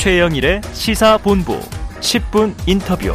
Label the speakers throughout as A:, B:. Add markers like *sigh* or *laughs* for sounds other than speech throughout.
A: 최영일의 시사본부 10분 인터뷰.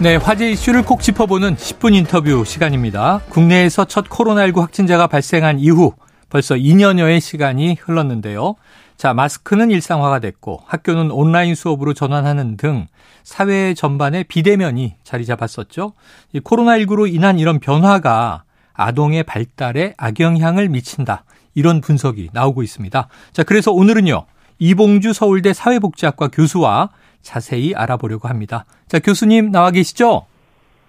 B: 네, 화제 이슈를 콕 짚어보는 10분 인터뷰 시간입니다. 국내에서 첫 코로나19 확진자가 발생한 이후 벌써 2년여의 시간이 흘렀는데요. 자, 마스크는 일상화가 됐고 학교는 온라인 수업으로 전환하는 등 사회 전반에 비대면이 자리 잡았었죠. 이 코로나19로 인한 이런 변화가 아동의 발달에 악영향을 미친다. 이런 분석이 나오고 있습니다. 자, 그래서 오늘은요. 이봉주 서울대 사회복지학과 교수와 자세히 알아보려고 합니다. 자, 교수님 나와 계시죠?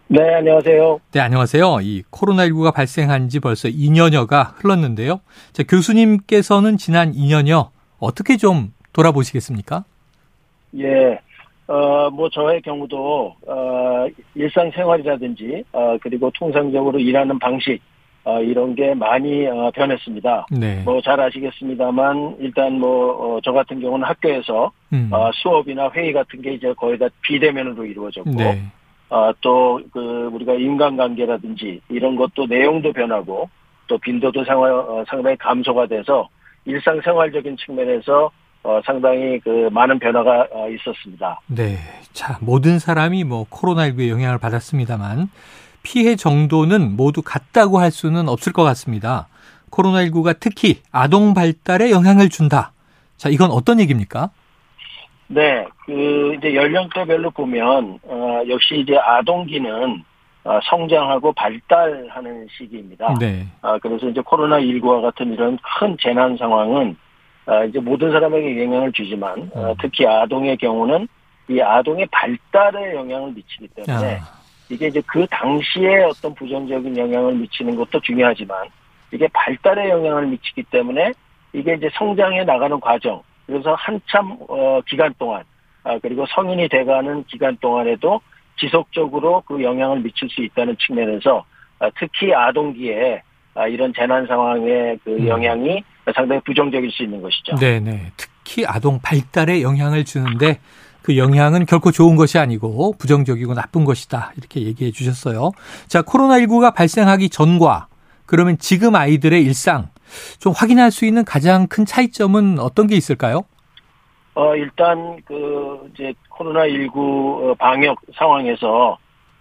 C: 네, 안녕하세요.
B: 네, 안녕하세요. 이 코로나19가 발생한 지 벌써 2년여가 흘렀는데요. 자, 교수님께서는 지난 2년여 어떻게 좀 돌아보시겠습니까?
C: 예, 어, 뭐, 저의 경우도, 어, 일상생활이라든지, 어, 그리고 통상적으로 일하는 방식, 어, 이런 게 많이 어, 변했습니다.
B: 네.
C: 뭐잘 아시겠습니다만 일단 뭐저 같은 경우는 학교에서
B: 음.
C: 어, 수업이나 회의 같은 게 이제 거의 다 비대면으로 이루어졌고
B: 네.
C: 어, 또그 우리가 인간관계라든지 이런 것도 내용도 변하고 또 빈도도 상화, 어, 상당히 감소가 돼서 일상생활적인 측면에서 어, 상당히 그 많은 변화가 어, 있었습니다.
B: 네. 자, 모든 사람이 뭐 코로나19에 영향을 받았습니다만 피해 정도는 모두 같다고 할 수는 없을 것 같습니다. 코로나19가 특히 아동 발달에 영향을 준다. 자, 이건 어떤 얘기입니까?
C: 네, 그 이제 연령대별로 보면 어, 역시 이제 아동기는 어, 성장하고 발달하는 시기입니다.
B: 네.
C: 아, 그래서 이제 코로나 19와 같은 이런 큰 재난 상황은, 아, 이제 모든 사람에게 영향을 주지만, 어,
B: 음.
C: 특히 아동의 경우는 이 아동의 발달에 영향을 미치기 때문에,
B: 아,
C: 이게 이제 그 당시에 어떤 부정적인 영향을 미치는 것도 중요하지만, 이게 발달에 영향을 미치기 때문에, 이게 이제 성장해 나가는 과정, 그래서 한참, 어, 기간 동안, 아, 그리고 성인이 돼가는 기간 동안에도 지속적으로 그 영향을 미칠 수 있다는 측면에서, 아, 특히 아동기에 아, 이런 재난 상황의 그
B: 음.
C: 영향이 상당히 부정적일 수 있는 것이죠.
B: 네, 네. 특히 아동 발달에 영향을 주는데 그 영향은 결코 좋은 것이 아니고 부정적이고 나쁜 것이다. 이렇게 얘기해 주셨어요. 자, 코로나19가 발생하기 전과 그러면 지금 아이들의 일상 좀 확인할 수 있는 가장 큰 차이점은 어떤 게 있을까요?
C: 어, 일단 그 이제 코로나19 어, 방역 상황에서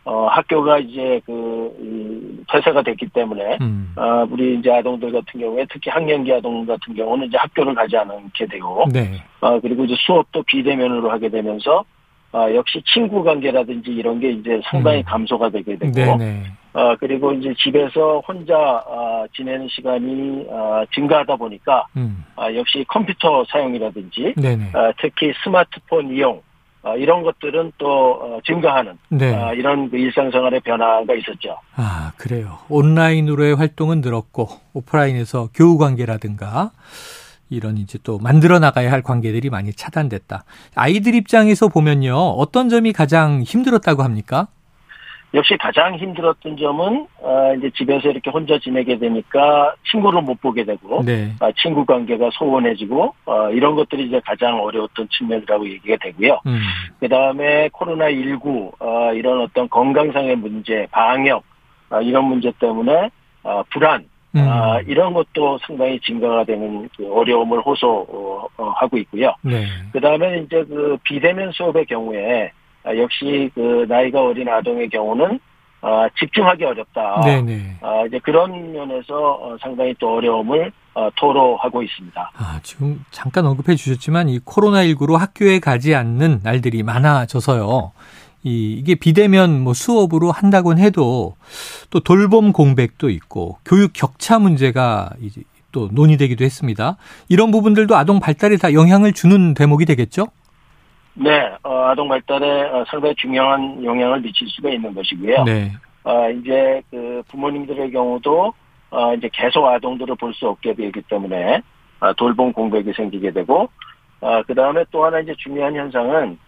C: 어, 학교가 이제 그 이, 폐쇄가 됐기 때문에
B: 음.
C: 어, 우리 이제 아동들 같은 경우에 특히 학년기 아동 같은 경우는 이제 학교를 가지 않게 되고
B: 네.
C: 어, 그리고 이제 수업도 비대면으로 하게 되면서 어, 역시 친구 관계라든지 이런 게 이제 상당히
B: 음.
C: 감소가 되게 되고
B: 네, 네.
C: 어, 그리고 이제 집에서 혼자 어, 지내는 시간이 어, 증가하다 보니까
B: 음.
C: 아, 역시 컴퓨터 사용이라든지
B: 네, 네.
C: 어, 특히 스마트폰 이용 어, 이런 것들은 또 어, 증가하는
B: 네.
C: 어, 이런 그 일상생활의 변화가 있었죠.
B: 아, 그래요. 온라인으로의 활동은 늘었고 오프라인에서 교우 관계라든가 이런 이제 또 만들어 나가야 할 관계들이 많이 차단됐다. 아이들 입장에서 보면요. 어떤 점이 가장 힘들었다고 합니까?
C: 역시 가장 힘들었던 점은 어, 이제 집에서 이렇게 혼자 지내게 되니까 친구를 못 보게 되고
B: 네.
C: 아, 친구 관계가 소원해지고 어, 이런 것들이 이제 가장 어려웠던 측면이라고 얘기가 되고요.
B: 음.
C: 그 다음에 코로나 19 어, 이런 어떤 건강상의 문제, 방역 어, 이런 문제 때문에 어, 불안
B: 음.
C: 아, 이런 것도 상당히 증가가 되는 그 어려움을 호소하고 있고요.
B: 네.
C: 그 다음에 이제 그 비대면 수업의 경우에 아, 역시 그 나이가 어린 아동의 경우는 아, 집중하기 어렵다.
B: 네, 네.
C: 아, 이제 그런 면에서 어, 상당히 또 어려움을 어, 토로하고 있습니다.
B: 아, 지금 잠깐 언급해 주셨지만 이 코로나19로 학교에 가지 않는 날들이 많아져서요. 이, 이게 비대면 뭐 수업으로 한다곤 해도 또 돌봄 공백도 있고 교육 격차 문제가 이제 또 논의되기도 했습니다. 이런 부분들도 아동 발달에 다 영향을 주는 대목이 되겠죠?
C: 네, 어, 아동 발달에 어, 상당히 중요한 영향을 미칠 수가 있는 것이고요.
B: 네.
C: 어, 이제 그 부모님들의 경우도 어, 이제 계속 아동들을 볼 수 없게 되기 때문에 아, 돌봄 공백이 생기게 되고 아, 그 다음에 또 하나 이제 중요한 현상은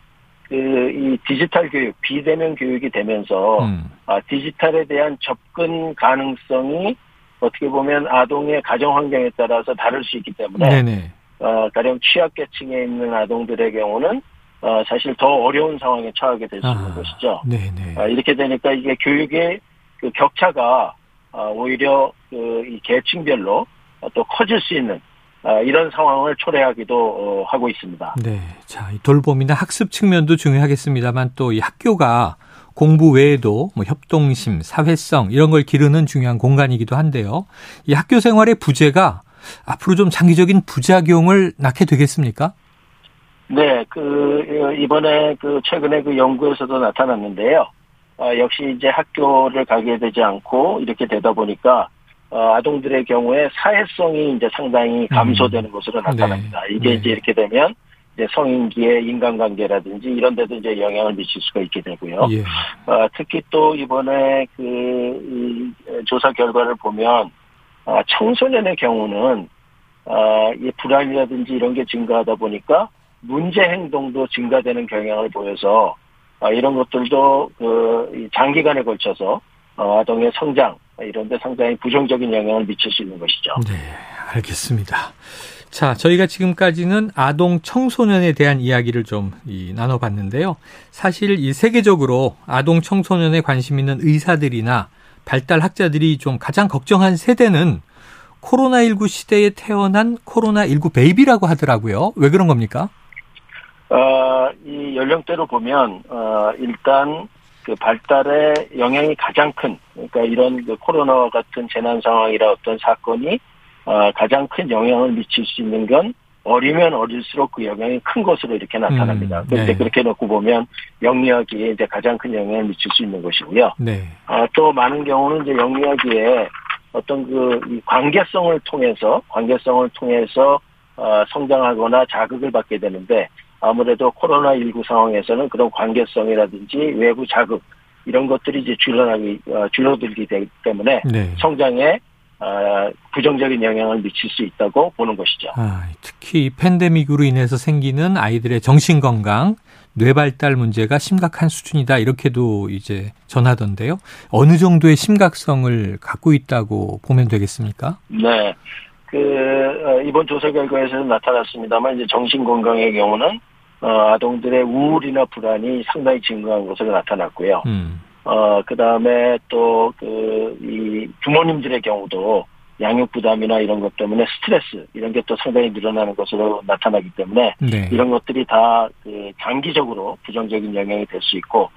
C: 그 이 디지털 교육, 비대면 교육이 되면서
B: 음.
C: 아, 디지털에 대한 접근 가능성이 어떻게 보면 아동의 가정 환경에 따라서 다를 수 있기 때문에
B: 네네.
C: 어, 가령 취약계층에 있는 아동들의 경우는 어, 사실 더 어려운 상황에 처하게 될 수 있는
B: 아,
C: 것이죠.
B: 네네.
C: 아, 이렇게 되니까 이게 교육의 그 격차가 아, 오히려 그 이 계층별로 또 커질 수 있는 어, 이런 상황을 초래하기도 어, 하고 있습니다.
B: 네. 자, 돌봄이나 학습 측면도 중요하겠습니다만 또 이 학교가 공부 외에도 뭐 협동심, 사회성 이런 걸 기르는 중요한 공간이기도 한데요. 이 학교 생활의 부재가 앞으로 좀 장기적인 부작용을 낳게 되겠습니까?
C: 네, 그 이번에 그 최근에 그 연구에서도 나타났는데요. 아, 역시 이제 학교를 가게 되지 않고 이렇게 되다 보니까 어, 아동들의 경우에 사회성이 이제 상당히 음. 감소되는 음. 것으로 나타납니다. 네. 이게 네. 이제 이렇게 되면 이제 성인기의 인간관계라든지 이런 데도 이제 영향을 미칠 수가 있게 되고요. 예. 어, 특히 또 이번에 그 조사 결과를 보면 어, 청소년의 경우는 어, 이 불안이라든지 이런 게 증가하다 보니까 문제 행동도 증가되는 경향을 보여서 어, 이런 것들도 그 장기간에 걸쳐서 어, 아동의 성장 이런 데 상당히 부정적인 영향을 미칠 수 있는 것이죠.
B: 네, 알겠습니다. 자, 저희가 지금까지는 아동 청소년에 대한 이야기를 좀 나눠봤는데요. 사실 이 세계적으로 아동 청소년에 관심 있는 의사들이나 발달 학자들이 좀 가장 걱정한 세대는 코로나19 시대에 태어난 코로나19 베이비라고 하더라고요. 왜 그런 겁니까?
C: 어, 이 연령대로 보면, 어, 일단 그 발달에 영향이 가장 큰, 그러니까 이런 그 코로나 같은 재난 상황이라 어떤 사건이 어, 가장 큰 영향을 미칠 수 있는 건 어리면 어릴수록 그 영향이 큰 것으로 이렇게 나타납니다. 음, 그런데 네. 그렇게 놓고 보면 영유아기에 이제 가장 큰 영향을 미칠 수 있는 것이고요. 네. 어, 또 많은 경우는 이제 영유아기에 어떤 그 관계성을 통해서 관계성을 통해서 어, 성장하거나 자극을 받게 되는데 아무래도 코로나19 상황에서는 그런 관계성이라든지 외부 자극 이런 것들이 이제 줄어나기 어, 줄어들기 되기 때문에 네. 성장에 어, 부정적인 영향을 미칠 수 있다고 보는 것이죠.
B: 아, 특히 팬데믹으로 인해서 생기는 아이들의 정신 건강, 뇌 발달 문제가 심각한 수준이다 이렇게도 이제 전하던데요. 어느 정도의 심각성을 갖고 있다고 보면 되겠습니까?
C: 네. 그 어, 이번 조사 결과에서 나타났습니다만 이제 정신 건강의 경우는 어, 아동들의 우울이나 불안이 상당히 증가한 것으로 나타났고요. 음. 어, 그 다음에 또, 그, 이 부모님들의 경우도 양육 부담이나 이런 것 때문에 스트레스, 이런 게 또 상당히 늘어나는 것으로 나타나기 때문에 네. 이런 것들이 다 그 장기적으로 부정적인 영향이 될 수 있고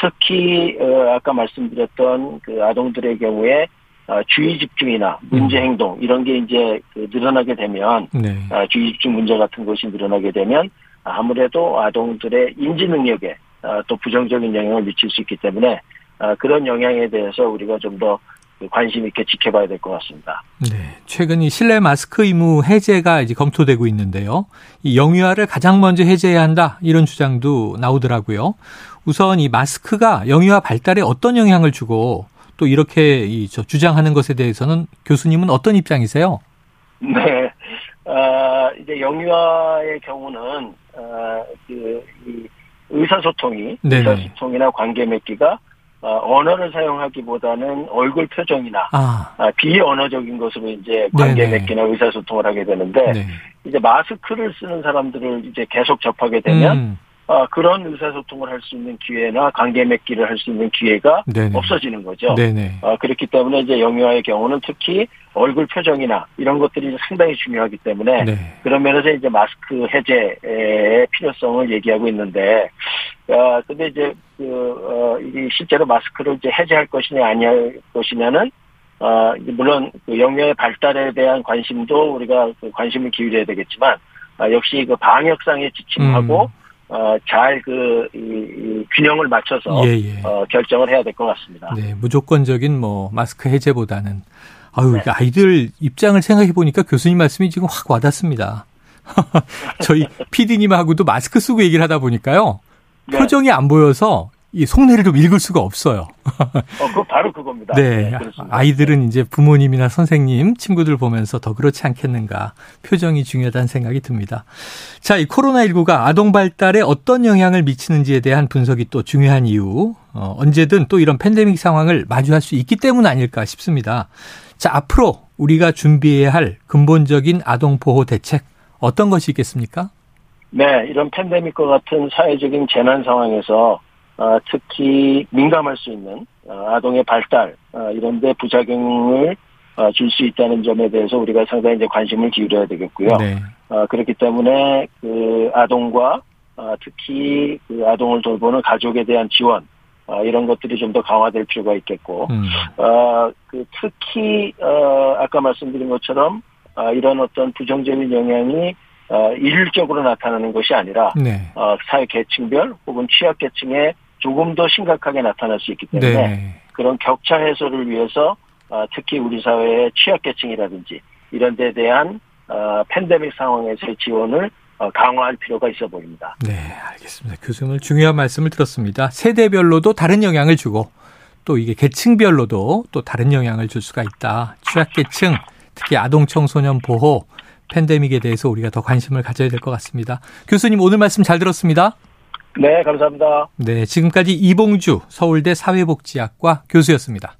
C: 특히, 어, 아까 말씀드렸던 그 아동들의 경우에 어, 주의 집중이나 문제 음. 행동 이런 게 이제 그 늘어나게 되면 네. 어, 주의 집중 문제 같은 것이 늘어나게 되면 아무래도 아동들의 인지 능력에 어, 또 부정적인 영향을 미칠 수 있기 때문에 그런 영향에 대해서 우리가 좀 더 관심 있게 지켜봐야 될 것 같습니다.
B: 네, 최근 이 실내 마스크 의무 해제가 이제 검토되고 있는데요. 이 영유아를 가장 먼저 해제해야 한다 이런 주장도 나오더라고요. 우선 이 마스크가 영유아 발달에 어떤 영향을 주고 또 이렇게 이, 저, 주장하는 것에 대해서는 교수님은 어떤 입장이세요?
C: 네. 어, 이제 영유아의 경우는, 어, 그, 이 의사소통이, 네네. 의사소통이나 관계 맺기가 어, 언어를 사용하기보다는 얼굴 표정이나 아. 아, 비언어적인 것으로 이제 관계 맺기나 의사소통을 하게 되는데 네. 이제 마스크를 쓰는 사람들을 이제 계속 접하게 되면 음. 어, 그런 의사소통을 할 수 있는 기회나 관계 맺기를 할 수 있는 기회가 네네. 없어지는 거죠. 네네. 어, 그렇기 때문에 이제 영유아의 경우는 특히 얼굴 표정이나 이런 것들이 상당히 중요하기 때문에 네. 그런 면에서 이제 마스크 해제의 필요성을 얘기하고 있는데, 어, 근데 이제 그, 어, 이 실제로 마스크를 이제 해제할 것이냐 아니할 것이냐는 어, 물론 그 영유아의 발달에 대한 관심도 우리가 그 관심을 기울여야 되겠지만, 아, 역시 그 방역상의 지침하고 음. 어, 잘그 이, 균형을 맞춰서 예, 예. 어, 결정을 해야 될 것 같습니다.
B: 네, 무조건적인 뭐 마스크 해제보다는 아유 네. 아이들 입장을 생각해 보니까 교수님 말씀이 지금 확 와닿습니다. *laughs* 저희 PD님하고도 마스크 쓰고 얘기를 하다 보니까요. 네. 표정이 안 보여서 이 속내를 좀 읽을 수가 없어요. *laughs*
C: 어, 그 바로 그겁니다.
B: 네. 네 아이들은 네. 이제 부모님이나 선생님, 친구들 보면서 더 그렇지 않겠는가. 표정이 중요하다는 생각이 듭니다. 자, 이 코로나19가 아동 발달에 어떤 영향을 미치는지에 대한 분석이 또 중요한 이유. 어, 언제든 또 이런 팬데믹 상황을 마주할 수 있기 때문 아닐까 싶습니다. 자, 앞으로 우리가 준비해야 할 근본적인 아동 보호 대책 어떤 것이 있겠습니까?
C: 네, 이런 팬데믹과 같은 사회적인 재난 상황에서 어, 특히 민감할 수 있는 어, 아동의 발달 어, 이런 데 부작용을 줄 수 있다는 점에 대해서 우리가 상당히 이제 관심을 기울여야 되겠고요.
B: 네.
C: 어, 그렇기 때문에 그 아동과 어, 특히 그 아동을 돌보는 가족에 대한 지원 어, 이런 것들이 좀 더 강화될 필요가 있겠고
B: 음.
C: 어, 그 특히 어, 아까 말씀드린 것처럼 어, 이런 어떤 부정적인 영향이 어, 일률적으로 나타나는 것이 아니라
B: 네.
C: 어, 사회 계층별 혹은 취약 계층에 조금 더 심각하게 나타날 수 있기 때문에
B: 네.
C: 그런 격차 해소를 위해서 어, 특히 우리 사회의 취약계층이라든지 이런 데 대한 어, 팬데믹 상황에서의 지원을 어, 강화할 필요가 있어 보입니다.
B: 네, 알겠습니다. 교수님 중요한 말씀을 들었습니다. 세대별로도 다른 영향을 주고 또 이게 계층별로도 또 다른 영향을 줄 수가 있다. 취약계층, 특히 아동 청소년 보호, 팬데믹에 대해서 우리가 더 관심을 가져야 될 것 같습니다. 교수님 오늘 말씀 잘 들었습니다.
C: 네, 감사합니다.
B: 네, 지금까지 이봉주 서울대 사회복지학과 교수였습니다.